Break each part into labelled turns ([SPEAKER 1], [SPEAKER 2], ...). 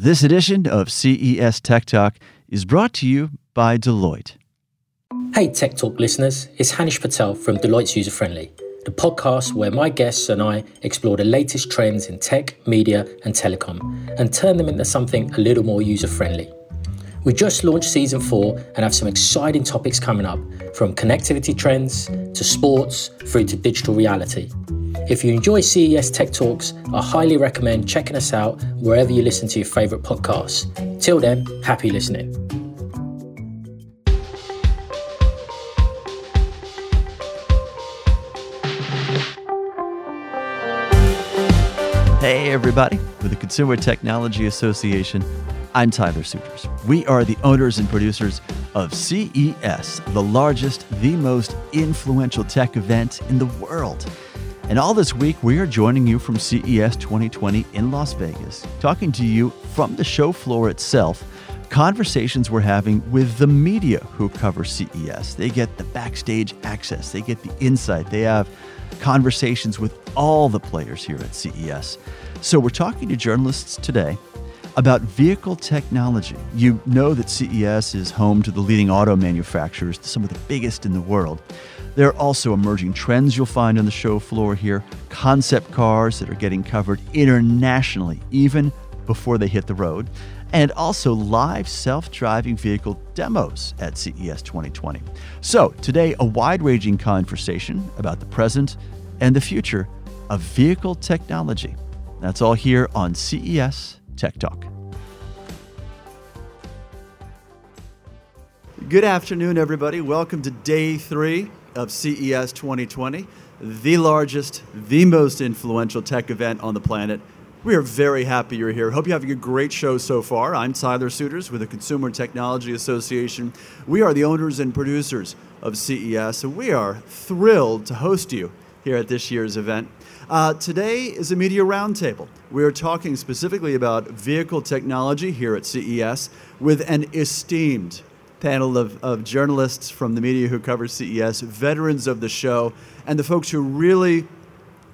[SPEAKER 1] This edition of CES Tech Talk is brought to you by Deloitte.
[SPEAKER 2] Hey, Tech Talk listeners, it's Hanish Patel from Deloitte's User Friendly, the podcast where my guests and I explore the latest trends in tech, media, and telecom and turn them into something a little more user friendly. We just launched season four and have some exciting topics coming up from connectivity trends to sports through to digital reality. If you enjoy CES Tech Talks, I highly recommend checking us out wherever you listen to your favourite podcasts. Till then, happy listening.
[SPEAKER 1] Hey, everybody. With the Consumer Technology Association, I'm Tyler Suiters. We are the owners and producers of CES, the largest, the most influential tech event in the world. And all this week, we are joining you from CES 2020 in Las Vegas, talking to you from the show floor itself. Conversations we're having with the media who cover CES. They get the backstage access, they get the insight, they have conversations with all the players here at CES. So, we're talking to journalists today about vehicle technology. You know that CES is home to the leading auto manufacturers, some of the biggest in the world. There are also emerging trends you'll find on the show floor here, concept cars that are getting covered internationally, even before they hit the road, and also live self driving vehicle demos at CES 2020. So, today, a wide ranging conversation about the present and the future of vehicle technology. That's all here on CES Tech Talk. Good afternoon, everybody. Welcome to day three of CES 2020, the largest, the most influential tech event on the planet. We are very happy you're here. Hope you're having a great show so far. I'm Tyler Suiters with the Consumer Technology Association. We are the owners and producers of CES, and we are thrilled to host you here at this year's event. Uh, today is a media roundtable. We are talking specifically about vehicle technology here at CES with an esteemed panel of, of journalists from the media who cover CES, veterans of the show, and the folks who really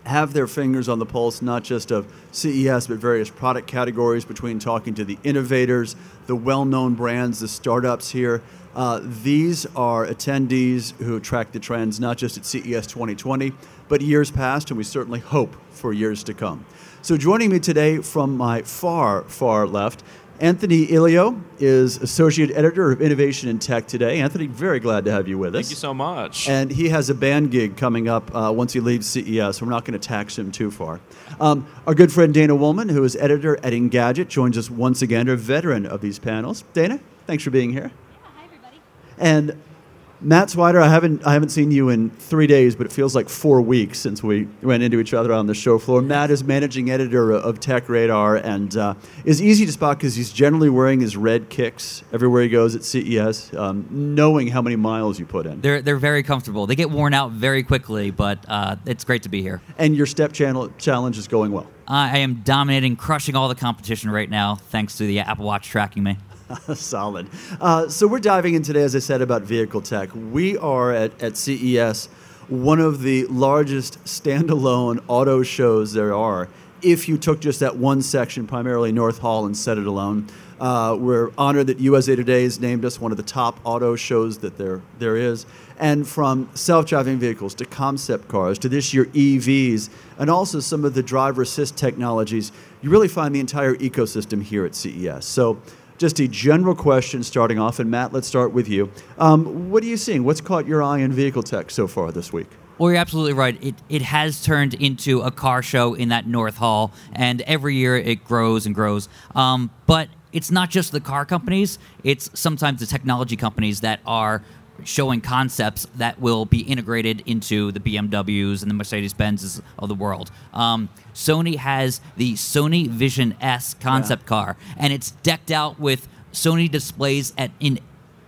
[SPEAKER 1] have their fingers on the pulse, not just of CES, but various product categories, between talking to the innovators, the well known brands, the startups here. Uh, these are attendees who track the trends not just at CES 2020, but years past, and we certainly hope for years to come. So, joining me today from my far, far left Anthony Elio is Associate Editor of Innovation and Tech today. Anthony, very glad to have you with us.
[SPEAKER 3] Thank you so much.
[SPEAKER 1] And he has a band gig coming up uh, once he leaves CES. We're not going to tax him too far. Um, our good friend Dana Wollman, who is editor at Engadget, joins us once again, a veteran of these panels. Dana, thanks for being here.
[SPEAKER 4] Yeah, hi everybody.
[SPEAKER 1] And Matt Swider, I haven't I haven't seen you in three days, but it feels like four weeks since we ran into each other on the show floor. Matt is managing editor of Tech Radar and uh, is easy to spot because he's generally wearing his red kicks everywhere he goes at CES, um, knowing how many miles you put in.
[SPEAKER 5] They're they're very comfortable. They get worn out very quickly, but uh, it's great to be here.
[SPEAKER 1] And your step channel challenge is going well.
[SPEAKER 5] I am dominating, crushing all the competition right now, thanks to the Apple Watch tracking me.
[SPEAKER 1] Solid. Uh, so we're diving in today, as I said, about vehicle tech. We are at, at CES, one of the largest standalone auto shows there are. If you took just that one section, primarily North Hall, and set it alone, uh, we're honored that USA Today has named us one of the top auto shows that there there is. And from self-driving vehicles to concept cars to this year EVs, and also some of the driver assist technologies, you really find the entire ecosystem here at CES. So just a general question starting off. And Matt, let's start with you. Um, what are you seeing? What's caught your eye in vehicle tech so far this week?
[SPEAKER 5] Well, you're absolutely right. It, it has turned into a car show in that North Hall, and every year it grows and grows. Um, but it's not just the car companies, it's sometimes the technology companies that are showing concepts that will be integrated into the BMWs and the Mercedes Benzes of the world. Um, Sony has the Sony Vision S concept yeah. car, and it's decked out with Sony displays at in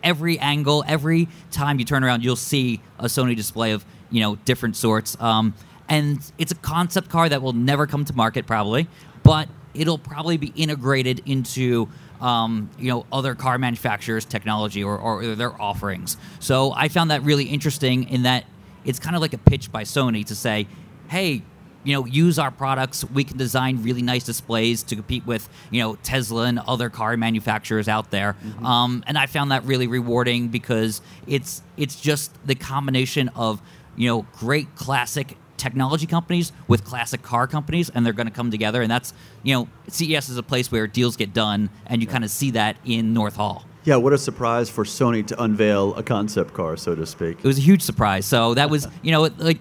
[SPEAKER 5] every angle. Every time you turn around, you'll see a Sony display of you know different sorts. Um, and it's a concept car that will never come to market probably, but it'll probably be integrated into um, you know other car manufacturers' technology or, or their offerings. So I found that really interesting in that it's kind of like a pitch by Sony to say, "Hey, you know, use our products. We can design really nice displays to compete with, you know, Tesla and other car manufacturers out there.
[SPEAKER 1] Mm-hmm.
[SPEAKER 5] Um, and I found that really rewarding because it's it's just the combination of, you know, great classic technology companies with classic car companies and they're going to come together and that's you know CES is a place where deals get done and you kind of see that in North Hall.
[SPEAKER 1] Yeah, what a surprise for Sony to unveil a concept car, so to speak.
[SPEAKER 5] It was a huge surprise. So that was, you know, like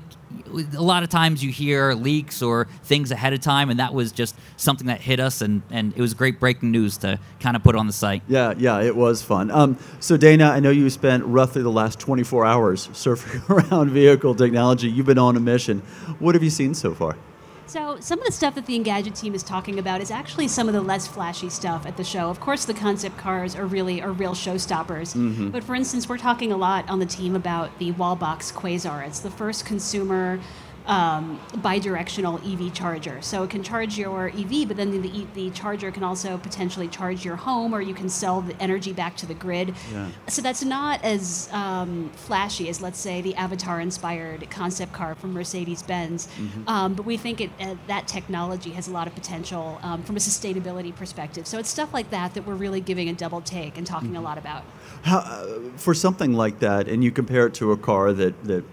[SPEAKER 5] a lot of times you hear leaks or things ahead of time, and that was just something that hit us, and, and it was great breaking news to kind of put on the site.
[SPEAKER 1] Yeah, yeah, it was fun. Um, so, Dana, I know you spent roughly the last 24 hours surfing around vehicle technology. You've been on a mission. What have you seen so far?
[SPEAKER 3] So some of the stuff that the Engadget team is talking about is actually some of the less flashy stuff at the show. Of course, the concept cars are really are real showstoppers.
[SPEAKER 1] Mm-hmm.
[SPEAKER 3] But for instance, we're talking a lot on the team about the Wallbox Quasar. It's the first consumer um, bidirectional EV charger. So it can charge your EV, but then the, the charger can also potentially charge your home, or you can sell the energy back to the grid.
[SPEAKER 1] Yeah.
[SPEAKER 3] So that's not as um, flashy as, let's say, the Avatar-inspired concept car from Mercedes-Benz. Um, but we think it, uh, that technology has a lot of potential um, from a sustainability perspective. So it's stuff like that that we're really giving a double take and talking a lot about.
[SPEAKER 1] How, uh, for something like that, and you compare it to a car that, that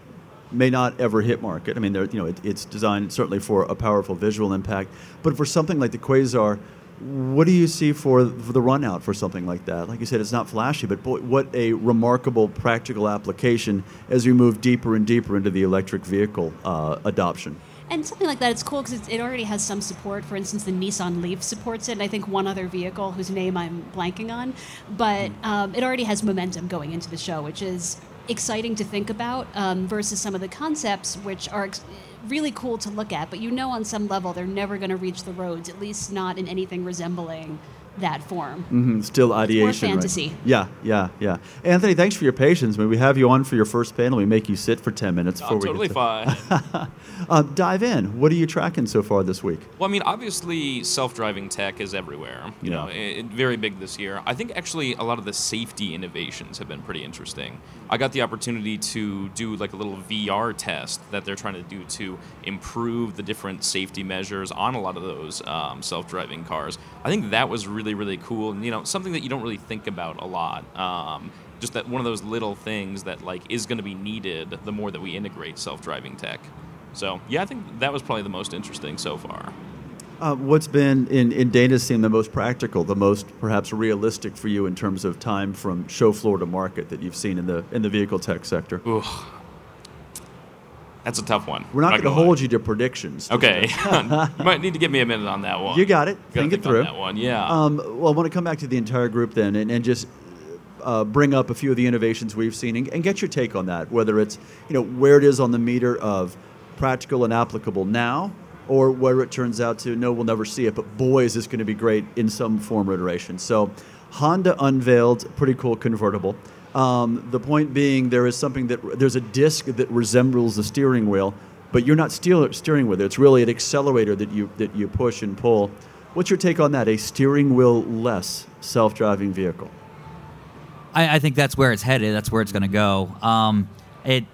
[SPEAKER 1] may not ever hit market. I mean, you know, it, it's designed certainly for a powerful visual impact. But for something like the Quasar, what do you see for, for the run out for something like that? Like you said, it's not flashy, but boy, what a remarkable practical application as we move deeper and deeper into the electric vehicle uh, adoption.
[SPEAKER 3] And something like that, it's cool because it already has some support. For instance, the Nissan Leaf supports it, and I think one other vehicle whose name I'm blanking on. But um, it already has momentum going into the show, which is exciting to think about um, versus some of the concepts, which are ex- really cool to look at. But you know, on some level, they're never going to reach the roads, at least not in anything resembling that form.
[SPEAKER 1] Mhm, Still ideation. right?
[SPEAKER 3] fantasy.
[SPEAKER 1] Yeah, yeah, yeah. Anthony, thanks for your patience. When we have you on for your first panel, we make you sit for 10 minutes before
[SPEAKER 4] I'm
[SPEAKER 1] we
[SPEAKER 4] totally
[SPEAKER 1] get to,
[SPEAKER 4] fine.
[SPEAKER 1] Uh, dive in. What are you tracking so far this week?
[SPEAKER 4] well, I mean, obviously, self-driving tech is everywhere. You
[SPEAKER 1] Yeah.
[SPEAKER 4] know, it, it- very big this year. I think actually a lot of the safety innovations have been pretty interesting. I got the opportunity to do like a little VR test that they're trying to do to improve the different safety measures on a lot of those um, self-driving cars. I think that was really really really cool, and you know, something that you don't really think about a lot. Um, just that one of those little things that like is going to be needed the more that we integrate self-driving tech. So yeah, I think that was probably the most interesting so far.
[SPEAKER 1] Uh, what's been in, in Dana's team the most practical, the most perhaps realistic for you in terms of time from show floor to market that you've seen in the in the vehicle tech sector?
[SPEAKER 4] Ooh. That's a tough one.
[SPEAKER 1] We're not going to hold you to predictions.
[SPEAKER 4] Okay, you might need to give me a minute on that one.
[SPEAKER 1] You got it.
[SPEAKER 4] Gotta
[SPEAKER 1] Think it through.
[SPEAKER 4] that one, yeah.
[SPEAKER 1] Um, well, I want to come back to the entire group then and, and just uh, bring up a few of the innovations we've seen and, and get your take on that, whether it's you know where it is on the meter of practical and applicable now, or where it turns out to no, we'll never see it, but boy, is this going to be great in some form or iteration. So, Honda unveiled a pretty cool convertible. Um, the point being, there is something that there's a disc that resembles the steering wheel, but you're not steer, steering with it. It's really an accelerator that you that you push and pull. What's your take on that? A steering wheel less self-driving vehicle.
[SPEAKER 5] I, I think that's where it's headed. That's where it's going to go. Um, it,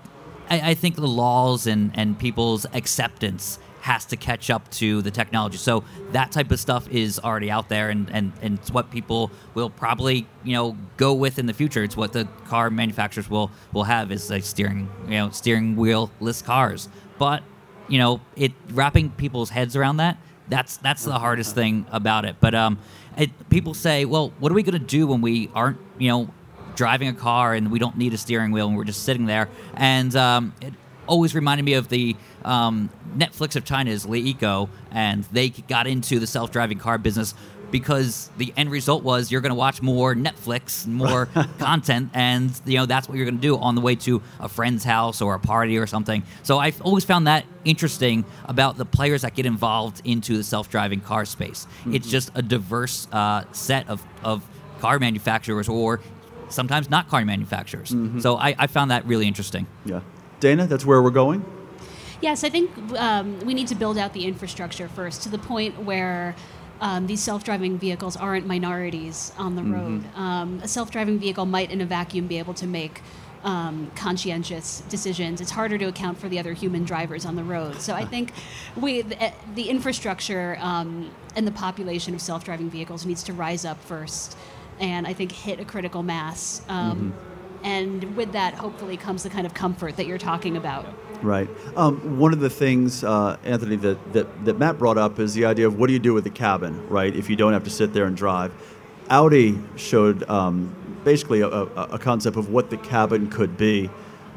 [SPEAKER 5] I, I think the laws and, and people's acceptance has to catch up to the technology. So that type of stuff is already out there, and, and, and it's what people will probably you know go with in the future. It's what the car manufacturers will will have is like steering you know steering wheel-less cars. But you know it wrapping people's heads around that that's that's the hardest thing about it. But um, it, people say, well, what are we going to do when we aren't you know driving a car and we don't need a steering wheel and we're just sitting there. And um, it always reminded me of the um, Netflix of China's LeEco, and they got into the self-driving car business because the end result was you're going to watch more Netflix, more content, and you know that's what you're going to do on the way to a friend's house or a party or something. So I've always found that interesting about the players that get involved into the self-driving car space. It's just a diverse uh, set of, of car manufacturers or sometimes not car manufacturers. So I, I found that really interesting.
[SPEAKER 1] Yeah, Dana, that's where we're going.
[SPEAKER 3] Yes, I think um, we need to build out the infrastructure first to the point where um, these self-driving vehicles aren't minorities on the road. Um, a self-driving vehicle might, in a vacuum, be able to make um, conscientious decisions. It's harder to account for the other human drivers on the road. So I think we the, the infrastructure um, and the population of self-driving vehicles needs to rise up first, and I think hit a critical mass. Um, And with that, hopefully, comes the kind of comfort that you're talking about.
[SPEAKER 1] Right. Um, one of the things, uh, Anthony, that, that, that Matt brought up is the idea of what do you do with the cabin, right, if you don't have to sit there and drive. Audi showed um, basically a, a, a concept of what the cabin could be.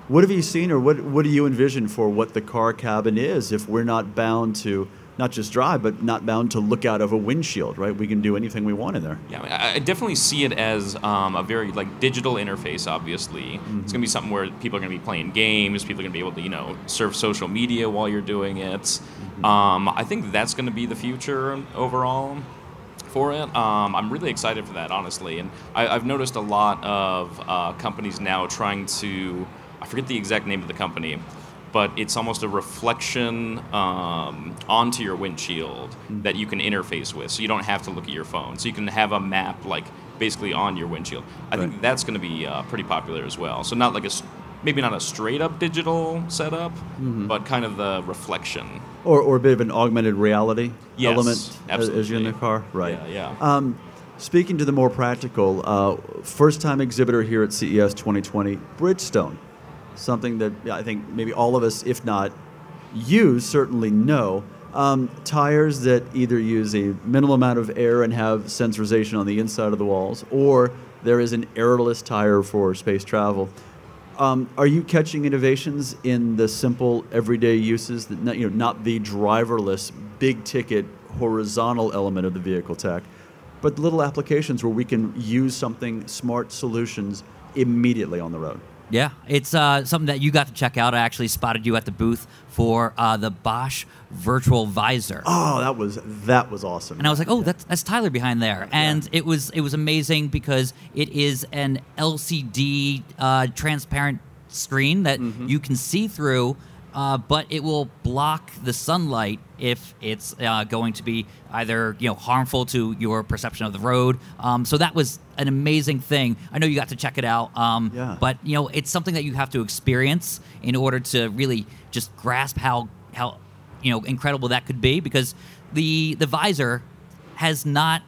[SPEAKER 1] What have you seen, or what, what do you envision for what the car cabin is if we're not bound to not just drive, but not bound to look out of a windshield, right? We can do anything we want in there.
[SPEAKER 4] Yeah, I, mean, I definitely see it as um, a very like digital interface. Obviously, it's gonna be something where people are gonna be playing games. People are gonna be able to you know surf social media while you're doing it. Um, I think that's gonna be the future overall for it. Um, I'm really excited for that, honestly. And I, I've noticed a lot of uh, companies now trying to, I forget the exact name of the company, but it's almost a reflection um, onto your windshield that you can interface with. So you don't have to look at your phone. So you can have a map, like, basically on your windshield. I think that's going to be uh, pretty popular as well. So not like a maybe not a straight up digital setup, but kind of the reflection.
[SPEAKER 1] Or, or a bit of an augmented reality
[SPEAKER 4] Yes,
[SPEAKER 1] element as, as you're in the car, right?
[SPEAKER 4] Yeah, yeah.
[SPEAKER 1] Um, speaking to the more practical, uh, first time exhibitor here at CES 2020, Bridgestone. Something that I think maybe all of us, if not you, certainly know. Um, tires that either use a minimal amount of air and have sensorization on the inside of the walls, or there is an airless tire for space travel. Um, are you catching innovations in the simple everyday uses that not, you know not the driverless big ticket horizontal element of the vehicle tech, but little applications where we can use something smart solutions immediately on the road?
[SPEAKER 5] Yeah, it's uh, something that you got to check out. I actually spotted you at the booth for uh, the Bosch Virtual Visor.
[SPEAKER 1] Oh, that was that was awesome.
[SPEAKER 5] And I was like, "Oh, that's that's Tyler behind there," and it was it was amazing because it is an LCD uh, transparent screen that you can see through, uh, but it will block the sunlight if it's uh, going to be either you know harmful to your perception of the road. Um, so that was an amazing thing. I know you got to check it out, um,
[SPEAKER 1] Yeah.
[SPEAKER 5] but you know it's something that you have to experience in order to really just grasp how how you know incredible that could be because the the visor has not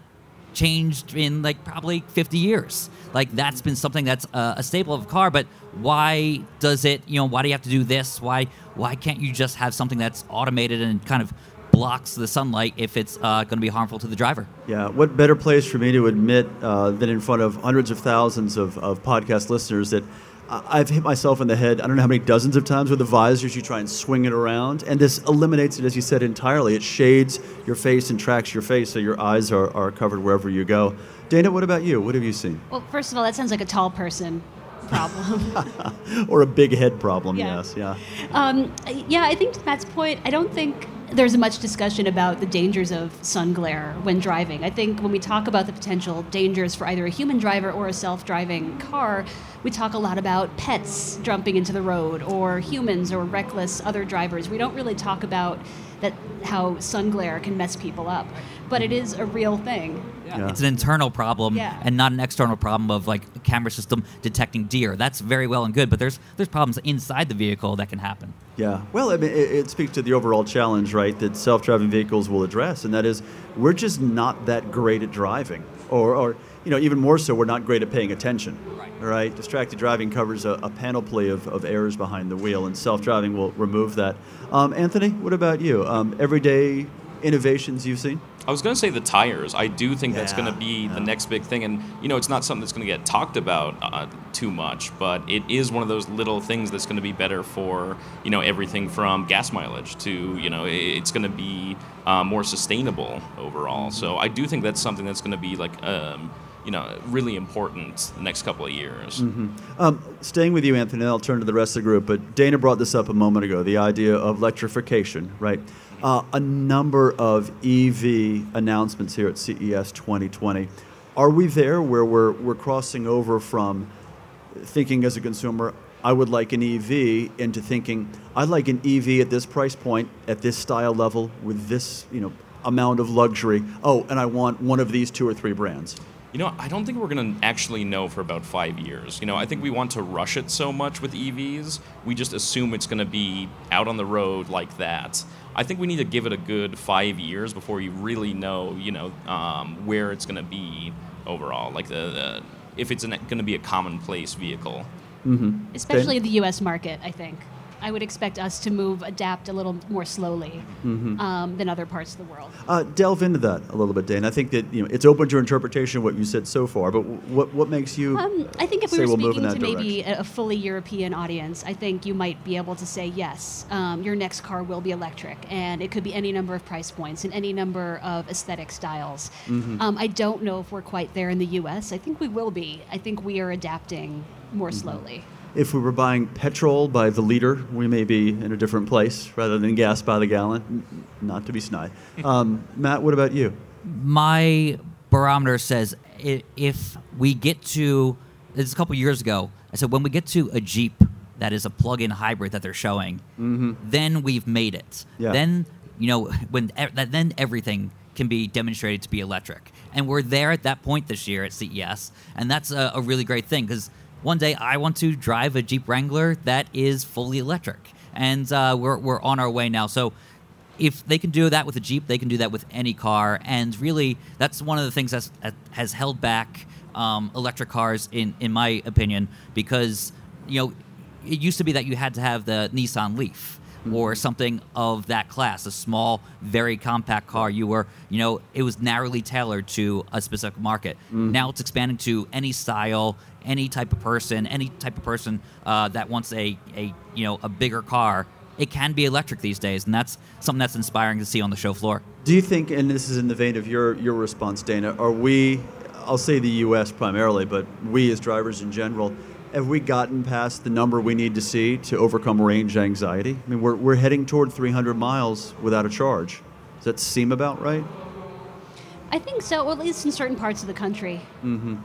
[SPEAKER 5] changed in like probably 50 years. Like that's been something that's uh, a staple of a car but why does it you know why do you have to do this? Why why can't you just have something that's automated and kind of blocks the sunlight if it's uh, going to be harmful to the driver?
[SPEAKER 1] Yeah, what better place for me to admit uh, than in front of hundreds of thousands of, of podcast listeners that I've hit myself in the head, I don't know how many dozens of times with the visors, you try and swing it around, and this eliminates it, as you said, entirely. It shades your face and tracks your face so your eyes are, are covered wherever you go. Dana, what about you? What have you seen?
[SPEAKER 3] Well, first of all, that sounds like a tall person problem.
[SPEAKER 1] Or a big head problem,
[SPEAKER 3] Yeah.
[SPEAKER 1] yes, yeah.
[SPEAKER 3] Um, yeah, I think to Matt's point, I don't think there's much discussion about the dangers of sun glare when driving. I think when we talk about the potential dangers for either a human driver or a self driving car, we talk a lot about pets jumping into the road or humans or reckless other drivers. We don't really talk about that how sun glare can mess people up, but it is a real thing.
[SPEAKER 1] Yeah.
[SPEAKER 5] it's an internal problem
[SPEAKER 3] Yeah.
[SPEAKER 5] and not an external problem of like a camera system detecting deer that's very well and good but there's there's problems inside the vehicle that can happen
[SPEAKER 1] Yeah. Well, I mean, it, it speaks to the overall challenge, right, that self-driving vehicles will address, and that is we're just not that great at driving, or, or you know, even more so, we're not great at paying attention. Right. Right. Distracted driving covers a, a panoply of, of errors behind the wheel, and self-driving will remove that. Um, Anthony, what about you? Um, everyday innovations you've seen?
[SPEAKER 4] I was going to say the tires. I do think that's going to be
[SPEAKER 1] yeah.
[SPEAKER 4] the next big thing, and you know, it's not something that's going to get talked about uh, too much, but it is one of those little things that's going to be better for you know everything from gas mileage to you know it's going to be uh, more sustainable overall. So I do think that's something that's going to be like um, you know really important the next couple of years.
[SPEAKER 1] Um, staying with you, Anthony, and I'll turn to the rest of the group, but Dana brought this up a moment ago the idea of electrification, right? Uh, a number of EV announcements here at CES 2020. Are we there where we're, we're crossing over from thinking as a consumer, I would like an EV, into thinking, I'd like an EV at this price point, at this style level, with this you know, amount of luxury? Oh, and I want one of these two or three brands.
[SPEAKER 4] You know, I don't think we're going to actually know for about five years. You know, I think we want to rush it so much with EVs, we just assume it's going to be out on the road like that. I think we need to give it a good five years before you really know, you know, um, where it's going to be overall. Like the, the if it's going to be a commonplace vehicle.
[SPEAKER 3] especially in the U.S. market. I think I would expect us to move, adapt a little more slowly um, than other parts of the world.
[SPEAKER 1] Uh, delve into that a little bit, Dane. I think that you know it's open to interpretation what you said so far, but what what makes you?
[SPEAKER 3] Um, I think if we were
[SPEAKER 1] we'll
[SPEAKER 3] speaking to maybe
[SPEAKER 1] direction?
[SPEAKER 3] a, a fully European audience, I think you might be able to say yes. Um, your next car will be electric, and it could be any number of price points and any number of aesthetic styles.
[SPEAKER 1] Mm-hmm.
[SPEAKER 3] Um, I don't know if we're quite there in the U.S. I think we will be. I think we are adapting more
[SPEAKER 1] Mm-hmm.
[SPEAKER 3] slowly.
[SPEAKER 1] If we were buying petrol by the liter, we may be in a different place rather than gas by the gallon. Not to be snide. Um, Matt, what about you?
[SPEAKER 5] my barometer says if we get to this is a couple years ago i said when we get to a jeep that is a plug-in hybrid that they're showing then we've made it
[SPEAKER 1] Mm-hmm. Yeah.
[SPEAKER 5] then you know when then everything can be demonstrated to be electric and we're there at that point this year at ces and that's a, a really great thing because one day i want to drive a jeep wrangler that is fully electric. And uh, we're, we're on our way now. So if they can do that with a Jeep, they can do that with any car. And really, that's one of the things that has held back um, electric cars, in, in my opinion, because, you know, it used to be that you had to have the Nissan Leaf or something of that class, a small, very compact car. You were, you know, it was narrowly tailored to a specific market. Now it's expanding to any style, any type of person, any type of person uh, that wants a, a, you know, a bigger car it can be electric these days, and that's something that's inspiring to see on the show floor.
[SPEAKER 1] Do you think, and this is in the vein of your your response, Dana, are we? I'll say the U.S. primarily, but we as drivers in general, have we gotten past the number we need to see to overcome range anxiety? I mean, we're we're heading toward 300 miles without a charge. Does that seem about right?
[SPEAKER 3] I think so, at least in certain parts of the country. Mm-hmm.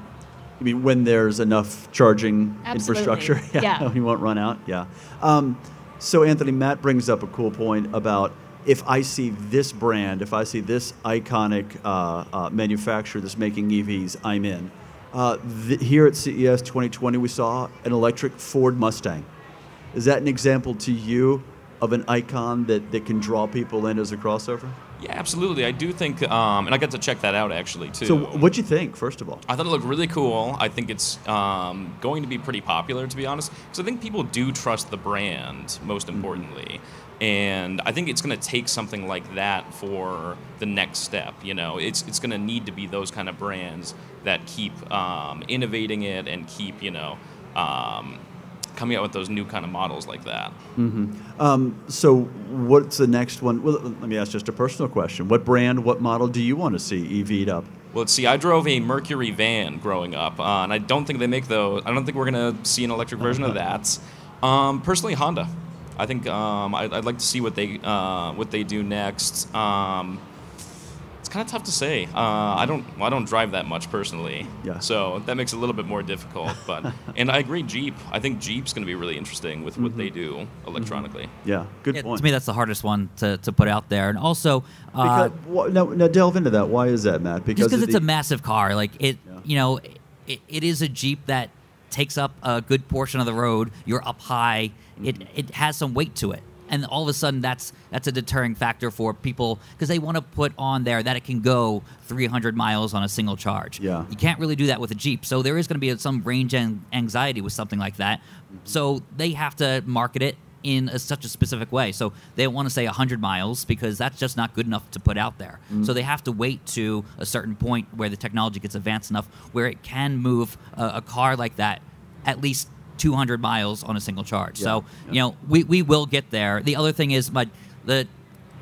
[SPEAKER 1] I mean, when there's enough charging
[SPEAKER 3] Absolutely.
[SPEAKER 1] infrastructure,
[SPEAKER 3] Yeah.
[SPEAKER 1] you won't run out. Yeah. Um, so Anthony, Matt brings up a cool point about if I see this brand, if I see this iconic uh, uh, manufacturer that's making EVs, I'm in. Uh, th- here at CES 2020, we saw an electric Ford Mustang. Is that an example to you of an icon that, that can draw people in as a crossover?
[SPEAKER 4] Yeah, absolutely. I do think, um, and I got to check that out actually too.
[SPEAKER 1] So, what'd you think, first of all?
[SPEAKER 4] I thought it looked really cool. I think it's um, going to be pretty popular, to be honest, because I think people do trust the brand most importantly, and I think it's going to take something like that for the next step. You know, it's it's going to need to be those kind of brands that keep um, innovating it and keep you know um, coming out with those new kind of models like that.
[SPEAKER 1] Um, so, what's the next one? Well, let me ask just a personal question. What brand, what model do you want to see EV'd up?
[SPEAKER 4] Well, let's see. I drove a Mercury van growing up, uh, and I don't think they make those. I don't think we're gonna see an electric version of that. Um, personally, Honda. I think um, I'd, I'd like to see what they uh, what they do next. Um, it's kind of tough to say. Uh, I don't I don't drive that much personally,
[SPEAKER 1] Yeah.
[SPEAKER 4] so that makes it a little bit more difficult. But and I agree, Jeep. I think Jeep's going to be really interesting with what they do electronically.
[SPEAKER 1] Yeah, good
[SPEAKER 5] Yeah,
[SPEAKER 1] point.
[SPEAKER 5] to me, that's the hardest one to, to put out there. And also, uh,
[SPEAKER 1] because, wha- now, now delve into that. Why is that, Matt?
[SPEAKER 5] just because
[SPEAKER 1] of
[SPEAKER 5] it's
[SPEAKER 1] the-
[SPEAKER 5] a massive car, like it,
[SPEAKER 1] Yeah.
[SPEAKER 5] you know, it, it is a Jeep that takes up a good portion of the road. You're up high. It
[SPEAKER 1] Mm-hmm.
[SPEAKER 5] it has some weight to it, and all of a sudden, that's that's a deterring factor for people because they want to put on there that it can go 300 miles on a single charge.
[SPEAKER 1] Yeah.
[SPEAKER 5] you can't really do that with a Jeep. So there is going to be some range an- anxiety with something like that.
[SPEAKER 1] Mm-hmm.
[SPEAKER 5] So they have to market it in a, such a specific way. So they want to say 100 miles because that's just not good enough to put out there.
[SPEAKER 1] Mm-hmm.
[SPEAKER 5] So they have to wait to a certain point where the technology gets advanced enough where it can move a, a car like that at least 200 miles on a single charge. So,
[SPEAKER 1] Yeah.
[SPEAKER 5] you know, we, we will get there. The other thing is my the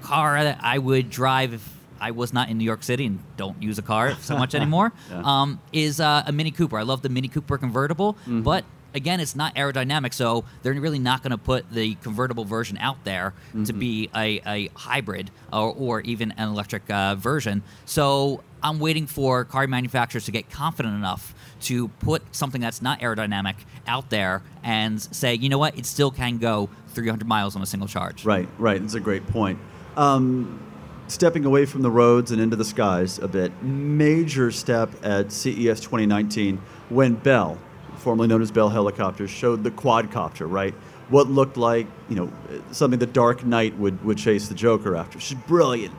[SPEAKER 5] car that I would drive if I was not in New York City and don't use a car so much anymore
[SPEAKER 1] Yeah.
[SPEAKER 5] um, is uh, a Mini Cooper. I love the Mini Cooper convertible,
[SPEAKER 1] Mm-hmm.
[SPEAKER 5] but again, it's not aerodynamic, so they're really not going to put the convertible version out there to
[SPEAKER 1] Mm-hmm.
[SPEAKER 5] be a, a hybrid or, or even an electric uh, version. So I'm waiting for car manufacturers to get confident enough to put something that's not aerodynamic out there and say, you know what, it still can go 300 miles on a single charge.
[SPEAKER 1] Right, right. That's a great point. Um, stepping away from the roads and into the skies a bit, major step at CES 2019 when Bell, formerly known as Bell Helicopters, showed the quadcopter, right? What looked like, you know, something the Dark Knight would, would chase the Joker after. She's brilliant,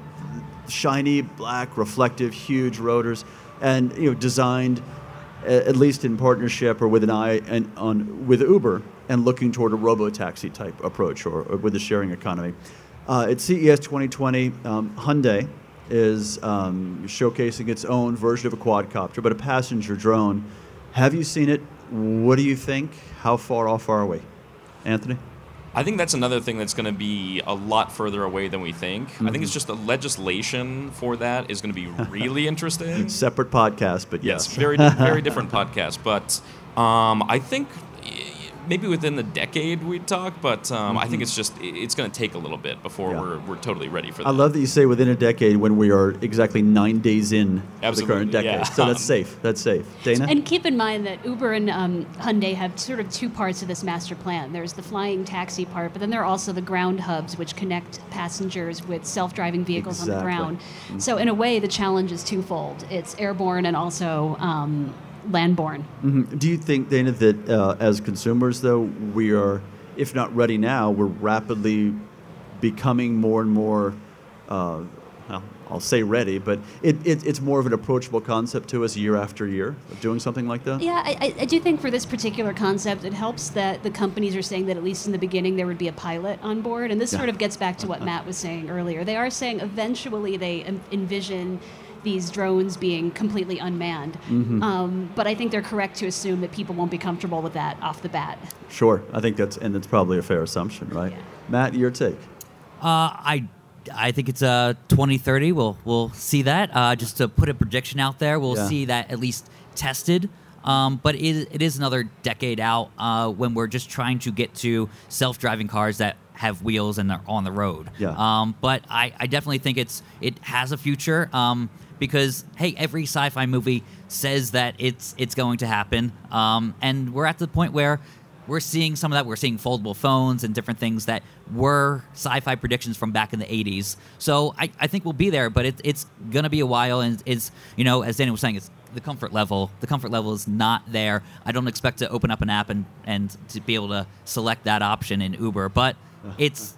[SPEAKER 1] shiny, black, reflective, huge rotors, and you know, designed at least in partnership or with an eye and on with Uber and looking toward a robo-taxi type approach or, or with the sharing economy. Uh, at CES 2020, um, Hyundai is um, showcasing its own version of a quadcopter, but a passenger drone. Have you seen it? What do you think? How far off are we? Anthony?
[SPEAKER 4] I think that's another thing that's going to be a lot further away than we think. I think it's just the legislation for that is going to be really interesting.
[SPEAKER 1] Separate podcast, but
[SPEAKER 4] Yes,
[SPEAKER 1] yes.
[SPEAKER 4] very very different podcast, but um, I think maybe within the decade we'd talk, but um, I think it's just it's going to take a little bit before
[SPEAKER 1] Yeah.
[SPEAKER 4] we're, we're totally ready for that.
[SPEAKER 1] I love that you say within a decade when we are exactly nine days in to the current decade.
[SPEAKER 4] yeah.
[SPEAKER 1] So that's safe. That's safe. Dana?
[SPEAKER 3] And keep in mind that Uber and um, Hyundai have sort of two parts of this master plan. There's the flying taxi part, but then there are also the ground hubs, which connect passengers with self-driving vehicles on the
[SPEAKER 1] Exactly.
[SPEAKER 3] ground. So in a way, the challenge is twofold: it's airborne and also um, landborne.
[SPEAKER 1] Mhm. Do you think, Dana, that uh, as consumers, though, we are, if not ready now, we're rapidly becoming more and more, uh, well, I'll say ready, but it, it, it's more of an approachable concept to us year after year of doing something like that?
[SPEAKER 3] Yeah, I, I- I do think for this particular concept, it helps that the companies are saying that at least in the beginning there would be a pilot on board. And this
[SPEAKER 1] Yeah.
[SPEAKER 3] sort of gets back to what Matt was saying earlier. They are saying eventually they envision these drones being completely unmanned.
[SPEAKER 1] Mm-hmm.
[SPEAKER 3] Um, but I think they're correct to assume that people won't be comfortable with that off the bat.
[SPEAKER 1] Sure. I think that's, and that's probably a fair assumption, right?
[SPEAKER 3] Yeah.
[SPEAKER 1] Matt, your take?
[SPEAKER 5] Uh, I I think it's uh 2030. We'll we'll see that. Uh, just to put a prediction out there, we'll
[SPEAKER 1] Yeah.
[SPEAKER 5] see that at least tested. Um, but it, it is another decade out uh, when we're just trying to get to self-driving cars that have wheels and are on the road.
[SPEAKER 1] Yeah.
[SPEAKER 5] Um, but I, I definitely think it's it has a future um, because hey, every sci-fi movie says that it's it's going to happen, um, and we're at the point where we're seeing some of that. We're seeing foldable phones and different things that were sci-fi predictions from back in the 80s. So I, I think we'll be there, but it, it's gonna be a while, and it's you know as Daniel was saying, it's the comfort level. The comfort level is not there. I don't expect to open up an app and and to be able to select that option in Uber, but it's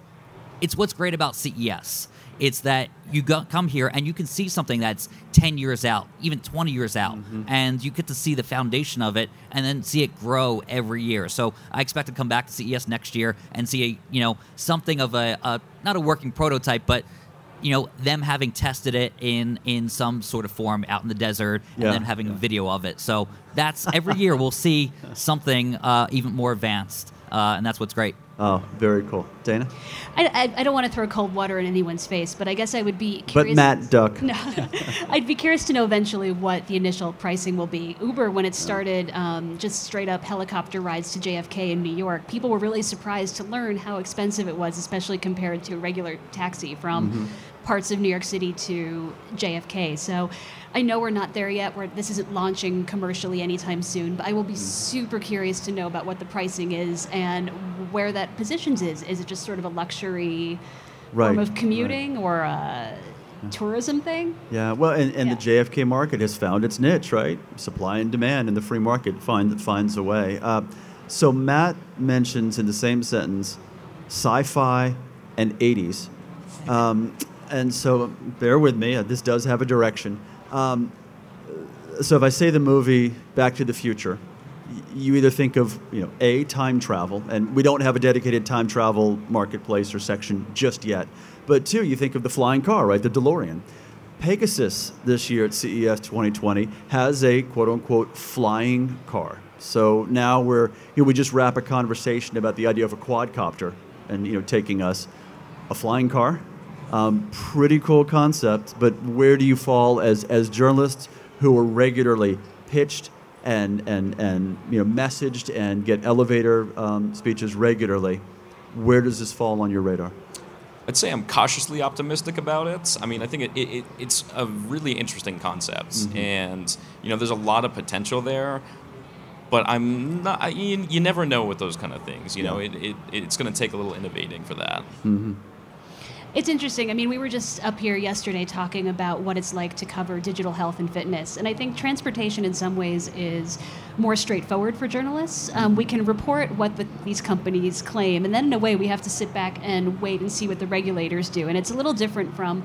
[SPEAKER 5] it's what's great about CES. It's that you go, come here and you can see something that's 10 years out, even 20 years out, and you get to see the foundation of it and then see it grow every year. So I expect to come back to CES next year and see, a, you know, something of a, a not a working prototype, but you know, them having tested it in in some sort of form out in the desert and
[SPEAKER 1] Yeah,
[SPEAKER 5] then having
[SPEAKER 1] yeah.
[SPEAKER 5] a video of it. So that's every year we'll see something uh, even more advanced, uh, and that's what's great.
[SPEAKER 1] Oh, very cool. Dana?
[SPEAKER 3] I, I, I don't want to throw cold water in anyone's face, but I guess I would be
[SPEAKER 1] But. Matt Duck.
[SPEAKER 3] No, I'd be curious to know eventually what the initial pricing will be. Uber, when it started um, just straight up helicopter rides to JFK in New York, people were really surprised to learn how expensive it was, especially compared to a regular taxi from parts of New York City to JFK. So I know we're not there yet, where this isn't launching commercially anytime soon, but I will be super curious to know about what the pricing is and where that positions is. Is it just sort of a luxury
[SPEAKER 1] Right,
[SPEAKER 3] form of
[SPEAKER 1] right.
[SPEAKER 3] commuting or a tourism thing?
[SPEAKER 1] Yeah, well, and, and the JFK market has found its niche, right? Supply and demand, and the free market find, finds a way. Uh, so Matt mentions in the same sentence sci-fi and 80s. Um, and so bear with me, uh, this does have a direction. Um, so if I say the movie Back to the Future, you either think of you know a time travel, and we don't have a dedicated time travel marketplace or section just yet. But two, you think of the flying car, right, the DeLorean. Pegasus this year at CES 2020 has a quote unquote flying car. So now we're you know, we just wrap a conversation about the idea of a quadcopter and you know taking us a flying car. Um, pretty cool concept, but where do you fall as as journalists who are regularly pitched and and and you know messaged and get elevator um, speeches regularly? Where does this fall on your radar?
[SPEAKER 4] I'd say I'm cautiously optimistic about it. I mean, I think it, it, it, it's a really interesting concept,
[SPEAKER 1] Mm-hmm.
[SPEAKER 4] and you know, there's a lot of potential there. But I'm not. I, you, you never know with those kind of things. You know, it, it, it's going to take a little innovating for that.
[SPEAKER 3] It's interesting. I mean, we were just up here yesterday talking about what it's like to cover digital health and fitness. And I think transportation, in some ways, is more straightforward for journalists. Um, we can report what the, these companies claim, and then in a way, we have to sit back and wait and see what the regulators do. And it's a little different from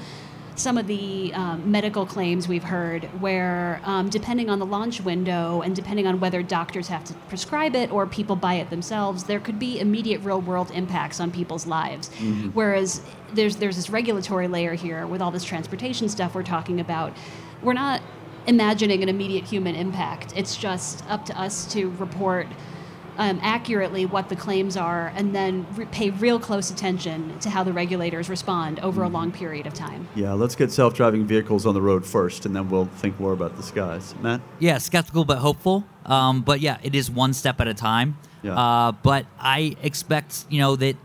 [SPEAKER 3] some of the um, medical claims we've heard, where um, depending on the launch window and depending on whether doctors have to prescribe it or people buy it themselves, there could be immediate real world impacts on people's lives. Mm-hmm. Whereas there's there's this regulatory layer here with all this transportation stuff we're talking about. We're not imagining an immediate human impact. It's just up to us to report um, accurately what the claims are and then re- pay real close attention to how the regulators respond over a long period of time.
[SPEAKER 1] Yeah, let's get self driving vehicles on the road first and then we'll think more about the skies. Matt?
[SPEAKER 5] Yeah, skeptical but hopeful. Um, but yeah, it is one step at a time.
[SPEAKER 1] Yeah.
[SPEAKER 5] Uh, but I expect, you know, that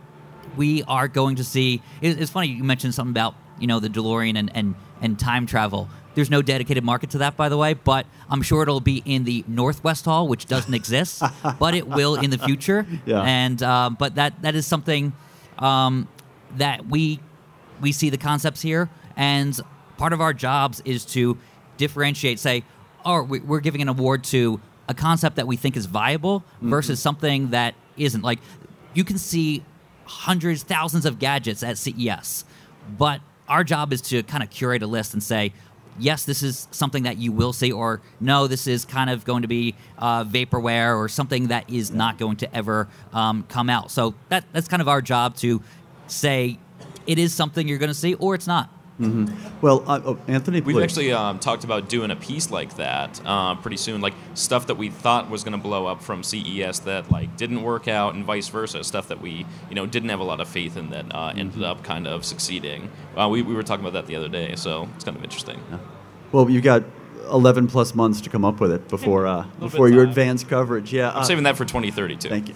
[SPEAKER 5] we are going to see. It, it's funny you mentioned something about, you know, the DeLorean and, and, and time travel. There's no dedicated market to that, by the way, but I'm sure it'll be in the Northwest Hall, which doesn't exist, but it will in the future.
[SPEAKER 1] Yeah.
[SPEAKER 5] And uh, but that that is something um, that we we see the concepts here, and part of our jobs is to differentiate. Say, oh, we're giving an award to a concept that we think is viable mm-hmm. versus something that isn't. Like you can see hundreds, thousands of gadgets at CES, but our job is to kind of curate a list and say yes, this is something that you will see, or no, this is kind of going to be uh, vaporware or something that is not going to ever um, come out. So that that's kind of our job to say it is something you're going to see, or it's not.
[SPEAKER 1] Mm-hmm. Well, uh, oh, Anthony,
[SPEAKER 4] we've actually um, talked about doing a piece like that uh, pretty soon, like stuff that we thought was going to blow up from CES that like didn't work out, and vice versa. Stuff that we you know didn't have a lot of faith in that uh, ended mm-hmm. up kind of succeeding. Uh, we we were talking about that the other day, so it's kind of interesting.
[SPEAKER 1] Yeah. Well, you got 11 plus months to come up with it before uh, before your advanced coverage. Yeah,
[SPEAKER 4] I'm uh, saving that for 2032.
[SPEAKER 1] Thank you.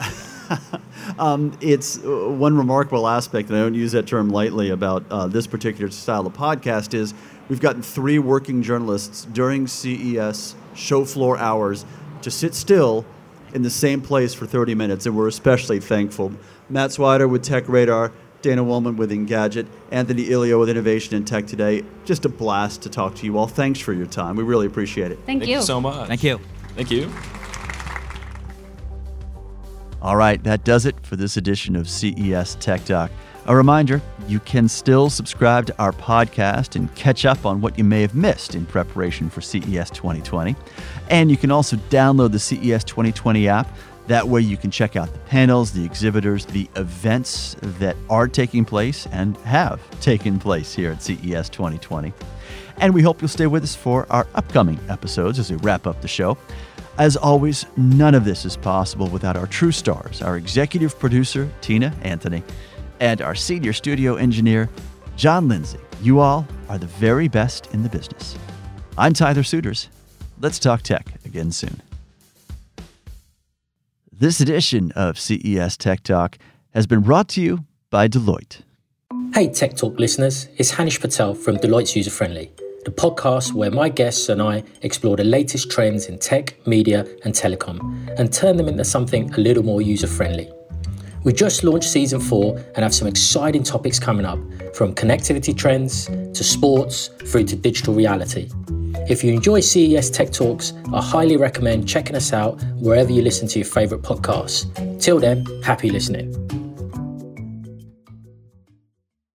[SPEAKER 1] um, it's uh, one remarkable aspect, and I don't use that term lightly about uh, this particular style of podcast. Is we've gotten three working journalists during CES show floor hours to sit still in the same place for 30 minutes, and we're especially thankful. Matt Swider with Tech Radar, Dana Wollman with Engadget, Anthony Elio with Innovation in Tech Today. Just a blast to talk to you all. Thanks for your time. We really appreciate it.
[SPEAKER 3] Thank,
[SPEAKER 4] Thank
[SPEAKER 3] you.
[SPEAKER 4] you so much.
[SPEAKER 5] Thank you.
[SPEAKER 4] Thank you.
[SPEAKER 1] All right, that does it for this edition of CES Tech Talk. A reminder you can still subscribe to our podcast and catch up on what you may have missed in preparation for CES 2020. And you can also download the CES 2020 app. That way, you can check out the panels, the exhibitors, the events that are taking place and have taken place here at CES 2020. And we hope you'll stay with us for our upcoming episodes as we wrap up the show. As always, none of this is possible without our true stars, our executive producer, Tina Anthony, and our senior studio engineer, John Lindsay. You all are the very best in the business. I'm Tyler Suiters. Let's talk tech again soon. This edition of CES Tech Talk has been brought to you by Deloitte.
[SPEAKER 2] Hey, Tech Talk listeners, it's Hanish Patel from Deloitte's User Friendly the podcast where my guests and I explore the latest trends in tech, media, and telecom and turn them into something a little more user friendly. We just launched season four and have some exciting topics coming up from connectivity trends to sports through to digital reality. If you enjoy CES Tech Talks, I highly recommend checking us out wherever you listen to your favourite podcasts. Till then, happy listening.